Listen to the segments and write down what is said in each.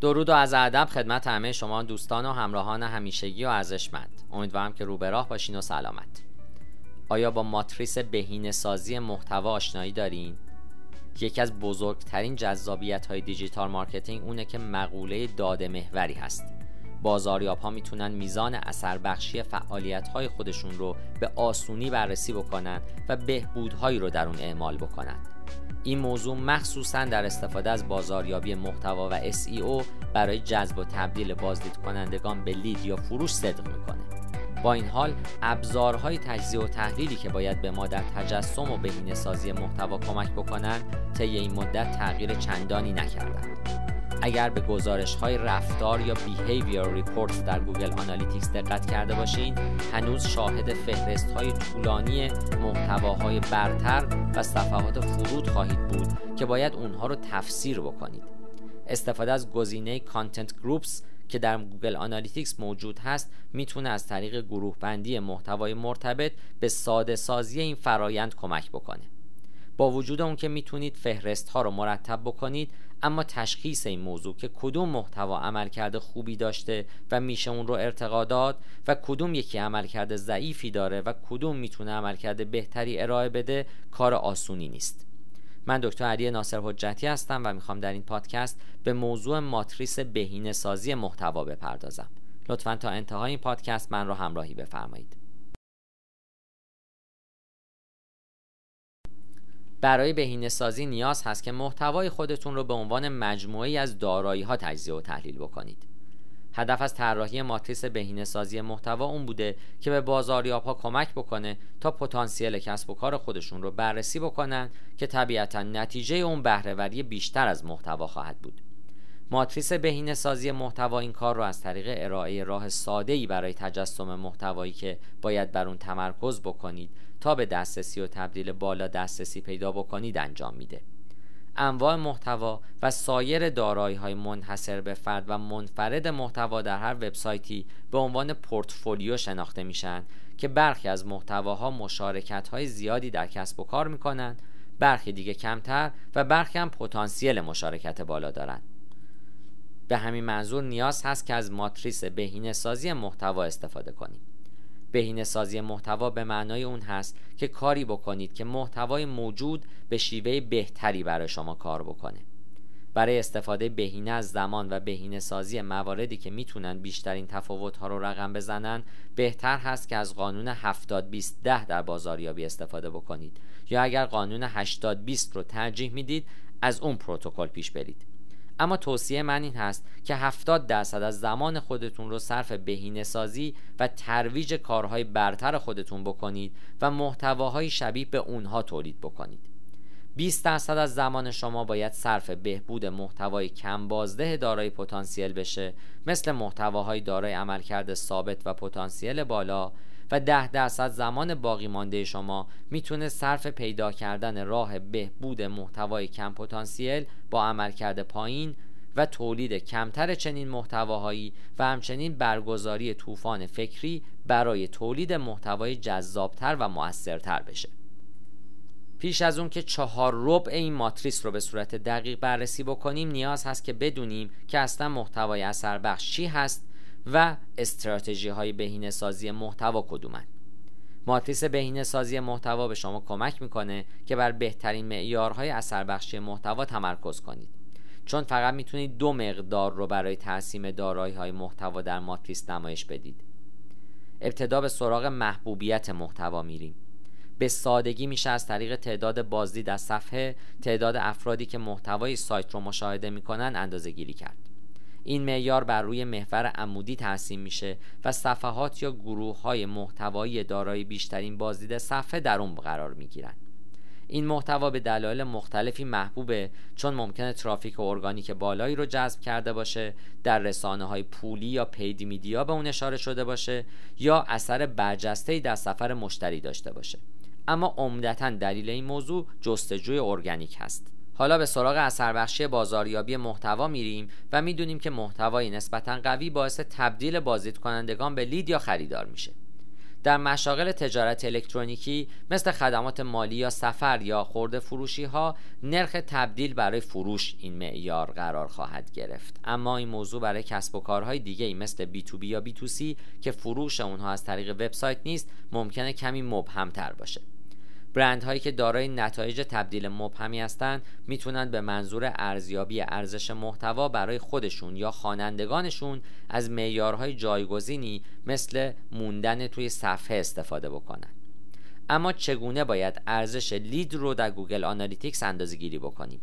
درود و عرض ادب خدمت همه شما دوستان و همراهان همیشگی و ارزشمند. امیدوارم که رو به راه باشین و سلامت. آیا با ماتریس بهینه سازی محتوا آشنایی دارین؟ یکی از بزرگترین جذابیت های digital marketing اونه که مقوله داده محوری هست. بازاریاب ها می‌تونن میزان اثر بخشی فعالیت های خودشون رو به آسونی بررسی بکنن و بهبودهایی رو در اون اعمال بکنن. این موضوع مخصوصا در استفاده از بازاریابی محتوا و SEO برای جذب و تبدیل بازدید کنندگان به lead یا فروش صدق می‌کنه. با این حال ابزارهای تجزیه و تحلیلی که باید به ما در تجسم و بهینه سازی محتوا کمک بکنند طی این مدت تغییر چندانی نکردند. اگر به گزارش های رفتار یا behavior reports در Google Analytics دقت کرده باشین هنوز شاهد فهرست های طولانی محتواهای برتر و صفحات فرود خواهید بود که باید اونها رو تفسیر بکنید. استفاده از گزینه content groups که در Google Analytics موجود هست می‌تونه از طریق گروه بندی محتوای مرتبط به ساده سازی این فرایند کمک بکنه. با وجود اون که می‌تونید فهرست ها رو مرتب بکنید اما تشخیص این موضوع که کدوم محتوا عملکرد خوبی داشته و میشه اون رو ارتقا داد و کدوم یکی عملکرد ضعیفی داره و کدوم می‌تونه عملکرد بهتری ارائه بده کار آسونی نیست. من دکتر علی ناصر حجتی هستم و می‌خوام در این پادکست به موضوع ماتریس بهینه سازی محتوا بپردازم. لطفا تا انتهای این پادکست من رو همراهی بفرمایید. برای بهینه سازی نیاز هست که محتوای خودتون رو به عنوان مجموعی از دارایی ها تجزیه و تحلیل بکنید. هدف از طراحی ماتریس بهینه سازی محتوا اون بوده که به بازاریاب ها کمک بکنه تا پتانسیل کسب و کار خودشون رو بررسی بکنن که طبیعتا نتیجه اون بهرهوری بیشتر از محتوا خواهد بود. ماتریس بهینه سازی محتوا این کار رو از طریق ارائه راه ساده ای برای تجسم محتوایی که باید بر اون تمرکز بکنید تا به دسترسی و تبدیل بالا دسترسی پیدا بکنید انجام میده. انواع محتوا و سایر دارایی های منحصر به فرد و منفرد محتوا در هر وبسایتی به عنوان پورتفولیو شناخته میشن که برخی از محتواها مشارکت های زیادی در کسب و کار می‌کنن برخی دیگه کمتر و برخی هم پتانسیل مشارکت بالا دارند به همین منظور نیاز هست که از ماتریس بهینه سازی محتوا استفاده کنیم. بهینه سازی محتوا به معنای اون هست که کاری بکنید که محتوای موجود به شیوه بهتری برای شما کار بکنه. برای استفاده بهینه از زمان و بهینه سازی مواردی که می‌تونن بیشترین تفاوت ها رو رقم بزنن بهتر هست که از قانون 70 20 10 در بازاریابی استفاده بکنید. یا اگر قانون 80 20 رو ترجیح می‌دید از اون پروتکل پیش برید. اما توصیه من این هست که 70 درصد از زمان خودتون رو صرف بهینه سازی و ترویج کارهای برتر خودتون بکنید و محتواهای شبیه به اونها تولید بکنید. 20 درصد از زمان شما باید صرف بهبود محتوای کم بازده دارای پتانسیل بشه مثل محتواهای دارای عملکرد ثابت و پتانسیل بالا و ده درصد زمان باقی مانده شما می‌تونه صرف پیدا کردن راه بهبود محتوای کم پتانسیل با عملکرد پایین و تولید کمتر چنین محتواهایی و همچنین برگزاری طوفان فکری برای تولید محتوای جذابتر و موثرتر بشه. پیش از اون که چهار ربع این ماتریس رو به صورت دقیق بررسی بکنیم نیاز هست که بدونیم که اصلا محتوای اثر بخش چی هست و استراتژی های بهینه سازی محتوا کدومن؟ ماتریس بهینه سازی محتوا به شما کمک می‌کنه که بر بهترین معیارهای اثر بخشی محتوا تمرکز کنید. چون فقط می‌تونید دو مقدار رو برای ترسیم دارایی های محتوا در ماتریس نمایش بدید. ابتدا به سراغ محبوبیت محتوا میریم. به سادگی میشه از طریق تعداد بازدید از صفحه تعداد افرادی که محتوای سایت رو مشاهده می‌کنن اندازه گیری کرد. این معیار بر روی محور عمودی ترسیم میشه و صفحات یا گروه های محتوایی دارای بیشترین بازدید صفحه در اون قرار می‌گیرند این محتوا به دلایل مختلفی محبوبه چون ممکنه ترافیک و ارگانیک بالایی رو جذب کرده باشه در رسانه های پولی یا پیدی میدیا به اون اشاره شده باشه یا اثر برجسته در سفر مشتری داشته باشه. اما عمدتا دلیل این موضوع جستجوی ارگانیک هست. حالا به سراغ اثر بخشی بازاریابی محتوا میریم و می‌دونیم که محتوایی نسبتا قوی باعث تبدیل بازدید کنندگان به لید یا خریدار میشه. در مشاغل تجارت الکترونیکی مثل خدمات مالی یا سفر یا خورده فروشی ها نرخ تبدیل برای فروش این معیار قرار خواهد گرفت. اما این موضوع برای کسب و کارهای دیگه ای مثل بی تو بی یا بی تو سی که فروش اونها از طریق وبسایت نیست ممکنه کمی مبهمتر باشه. برند هایی که دارای نتایج تبدیل مبهمی هستند می‌تونن به منظور ارزیابی ارزش محتوا برای خودشون یا خوانندگانشون از معیارهای جایگزینی مثل موندن توی صفحه استفاده بکنن. اما چگونه باید ارزش lead رو در Google Analytics اندازه گیری بکنیم؟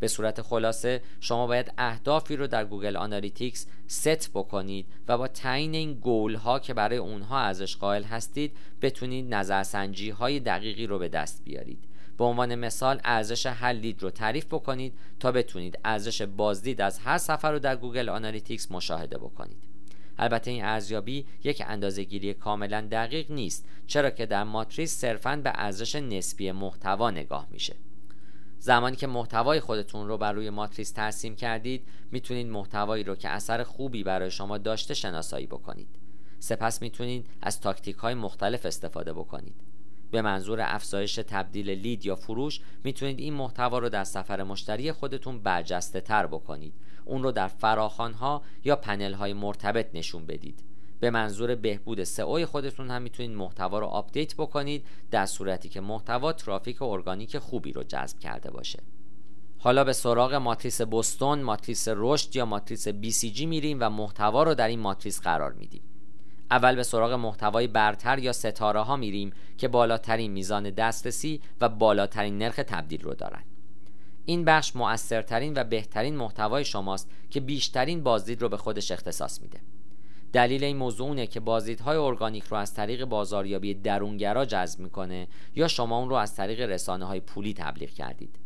به صورت خلاصه شما باید اهدافی رو در Google Analytics set بکنید و با تعیین این گول ها که برای اونها ارزش قائل هستید بتونید نظرسنجی های دقیقی رو به دست بیارید. به عنوان مثال ارزش هر lead رو تعریف بکنید تا بتونید ارزش بازدید از هر صفحه رو در Google Analytics مشاهده بکنید. البته این ارزیابی یک گیری کاملا دقیق نیست چرا که در ماتریس صرفا به ارزش نسبی محتوا نگاه میشه. زمانی که محتوای خودتون رو بر روی ماتریس ترسیم کردید می‌تونید محتوایی رو که اثر خوبی برای شما داشته شناسایی بکنید. سپس می‌تونید از تاکتیک های مختلف استفاده بکنید. به منظور افزایش تبدیل لید یا فروش می‌تونید این محتوا رو در سفر مشتری خودتون برجسته تر بکنید. اون رو در فراخوان ها یا پنل های مرتبط نشون بدید. به منظور بهبود SEO خودتون هم می‌تونید محتوا رو update بکنید در صورتی که محتوا ترافیک ارگانیک خوبی رو جذب کرده باشه حالا به سراغ ماتریس Boston، ماتریس رشد یا ماتریس BCG میریم و محتوا رو در این ماتریس قرار میدیم. اول به سراغ محتوای برتر یا ستاره ها میریم که بالاترین میزان دسترسی و بالاترین نرخ تبدیل رو دارن. این بخش مؤثرترین و بهترین محتوای شماست که بیشترین بازدید رو به خودش اختصاص میده. دلیل این موضوع اونه که بازدیدهای ارگانیک رو از طریق بازاریابی درونگرا جذب می‌کنه یا شما اون رو از طریق رسانه های پولی تبلیغ کردید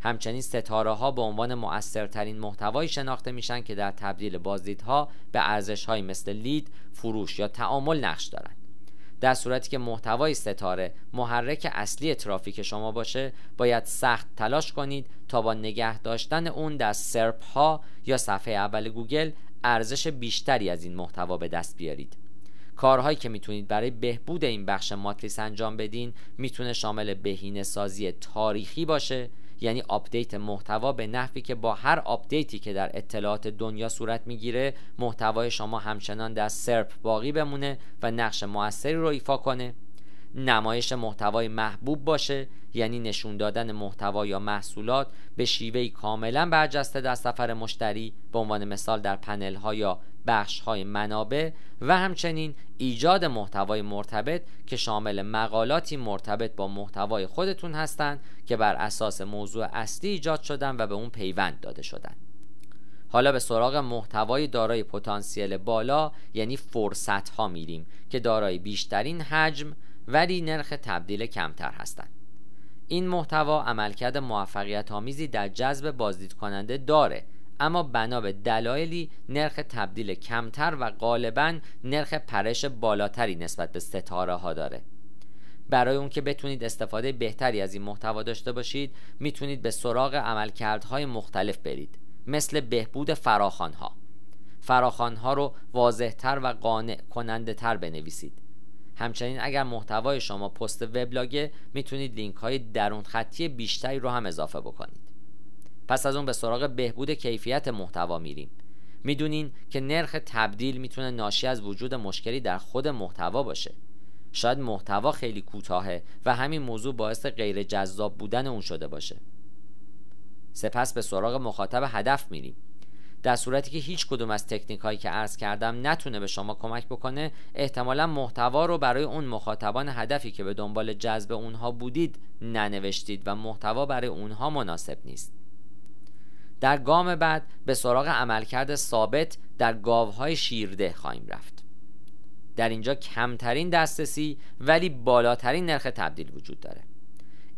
همچنین ستاره ها به عنوان مؤثرترین محتوایی شناخته میشن که در تبدیل بازدیدها به ارزش های مثل لید، فروش یا تعامل نقش دارند. در صورتی که محتوای ستاره محرک اصلی ترافیک شما باشه باید سخت تلاش کنید تا با نگه داشتن اون در سرپ ها یا صفحه اول گوگل ارزش بیشتری از این محتوا به دست بیارید. کارهایی که می‌تونید برای بهبود این بخش ماتریس انجام بدین می‌تونه شامل بهینه سازی تاریخی باشه یعنی update محتوا به نحوی که با هر update ی که در اطلاعات دنیا صورت می‌گیره محتوای شما همچنان در SERP باقی بمونه و نقش موثری رو ایفا کنه. نمایش محتوای محبوب باشه یعنی نشون دادن محتوا یا محصولات به شیوهی کاملا برجسته در سفر مشتری به عنوان مثال در پنل ها یا بخش های منابع و همچنین ایجاد محتوای مرتبط که شامل مقالاتی مرتبط با محتوای خودتون هستند که بر اساس موضوع اصلی ایجاد شدن و به اون پیوند داده شدن. حالا به سراغ محتوای دارای پتانسیل بالا یعنی فرصت ها میریم که دارای بیشترین حجم ولی نرخ تبدیل کمتر هستند. این محتوا عملکرد موفقیت آمیزی در جذب بازدید کننده داره اما بنا به دلایلی نرخ تبدیل کمتر و غالبا نرخ پرش بالاتری نسبت به ستاره ها داره. برای اون که بتونید استفاده بهتری از این محتوا داشته باشید می‌تونید به سراغ عملکردهای مختلف برید مثل بهبود فراخان ها فراخان ها رو واضحتر و قانع کننده تر بنویسید. همچنین اگر محتوای شما پست وبلاگه می‌تونید لینک های درون خطی بیشتری رو هم اضافه بکنید. پس از اون به سراغ بهبود کیفیت محتوا میریم. می‌دونین که نرخ تبدیل می‌تونه ناشی از وجود مشکلی در خود محتوا باشه. شاید محتوا خیلی کوتاهه و همین موضوع باعث غیر جذاب بودن اون شده باشه. سپس به سراغ مخاطب هدف میریم. در صورتی که هیچ کدوم از تکنیک هایی که عرض کردم نتونه به شما کمک بکنه احتمالا محتوا رو برای اون مخاطبان هدفی که به دنبال جذب اونها بودید ننوشتید و محتوا برای اونها مناسب نیست. در گام بعد به سراغ عملکرد ثابت در گاوهای شیرده خواهیم رفت. در اینجا کمترین دسترسی ولی بالاترین نرخ تبدیل وجود داره.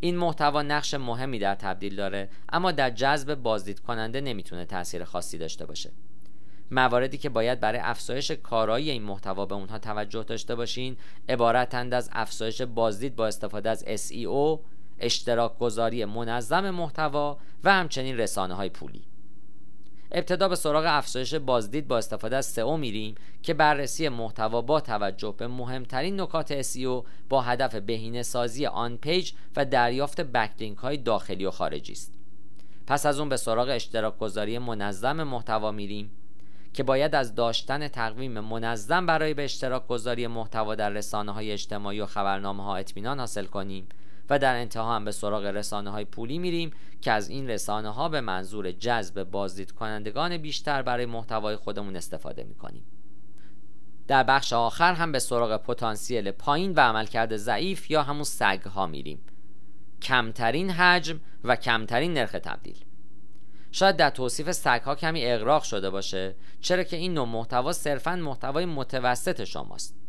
این محتوا نقش مهمی در تبدیل داره اما در جذب بازدید کننده نمی‌تونه تاثیر خاصی داشته باشه. مواردی که باید برای افزایش کارایی این محتوا به اونها توجه داشته باشین عبارتند از افزایش بازدید با استفاده از SEO اشتراک گذاری منظم محتوا و همچنین رسانه های پولی. ابتدا به سراغ افزایش بازدید با استفاده از سئو میریم که بررسی محتوا با توجه به مهمترین نکات SEO با هدف بهینه سازی آن پیج و دریافت بکلینک های داخلی و خارجی است. پس از اون به سراغ اشتراک گذاری منظم محتوا میریم که باید از داشتن تقویم منظم برای به اشتراک گذاری محتوا در رسانه های اجتماعی و خبرنامه ها اطمینان حاصل کنیم و در انتها هم به سراغ رسانه های پولی میریم که از این رسانه ها به منظور جذب بازدید کنندگان بیشتر برای محتوای خودمون استفاده می‌کنیم. در بخش آخر هم به سراغ پتانسیل پایین و عملکرد ضعیف یا همون سگ ها میریم. کمترین حجم و کمترین نرخ تبدیل. شاید در توصیف سگ ها کمی اغراق شده باشه چرا که این نوع محتوا صرفا محتوای متوسط شماست.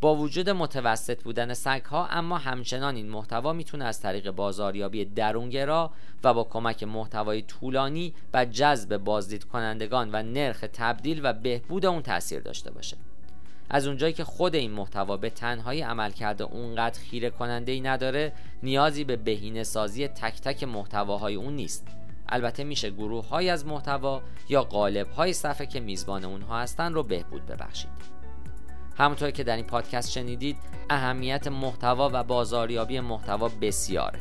با وجود متوسط بودن سگ اما همچنان این محتوا می‌تونه از طریق بازاریابی درونگرا و با کمک محتوای طولانی و جذب بازدید کنندگان و نرخ تبدیل و بهبود اون تاثیر داشته باشه. از اونجایی که خود این محتوا به تنهایی عمل کرده اونقدر خیره کننده ای نداره نیازی به بهینه سازی تک تک محتواهای اون نیست. البته میشه گروه های از محتوا یا قالب های صفحه که میزبان اونها هستن رو بهبود ببخشید. همونطور که در این پادکست شنیدید اهمیت محتوا و بازاریابی محتوا بسیاره.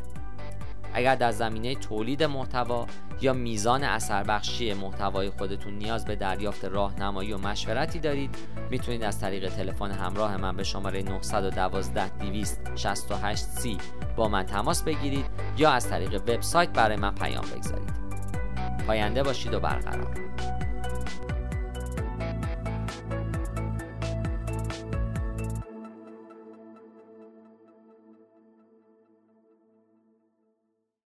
اگر در زمینه تولید محتوا یا میزان اثر بخشی محتوای خودتون نیاز به دریافت راهنمایی و مشورتی دارید می‌تونید از طریق تلفن همراه من به شماره 912 268 سی با من تماس بگیرید یا از طریق وبسایت برای من پیام بگذارید. پاینده باشید و برقرار.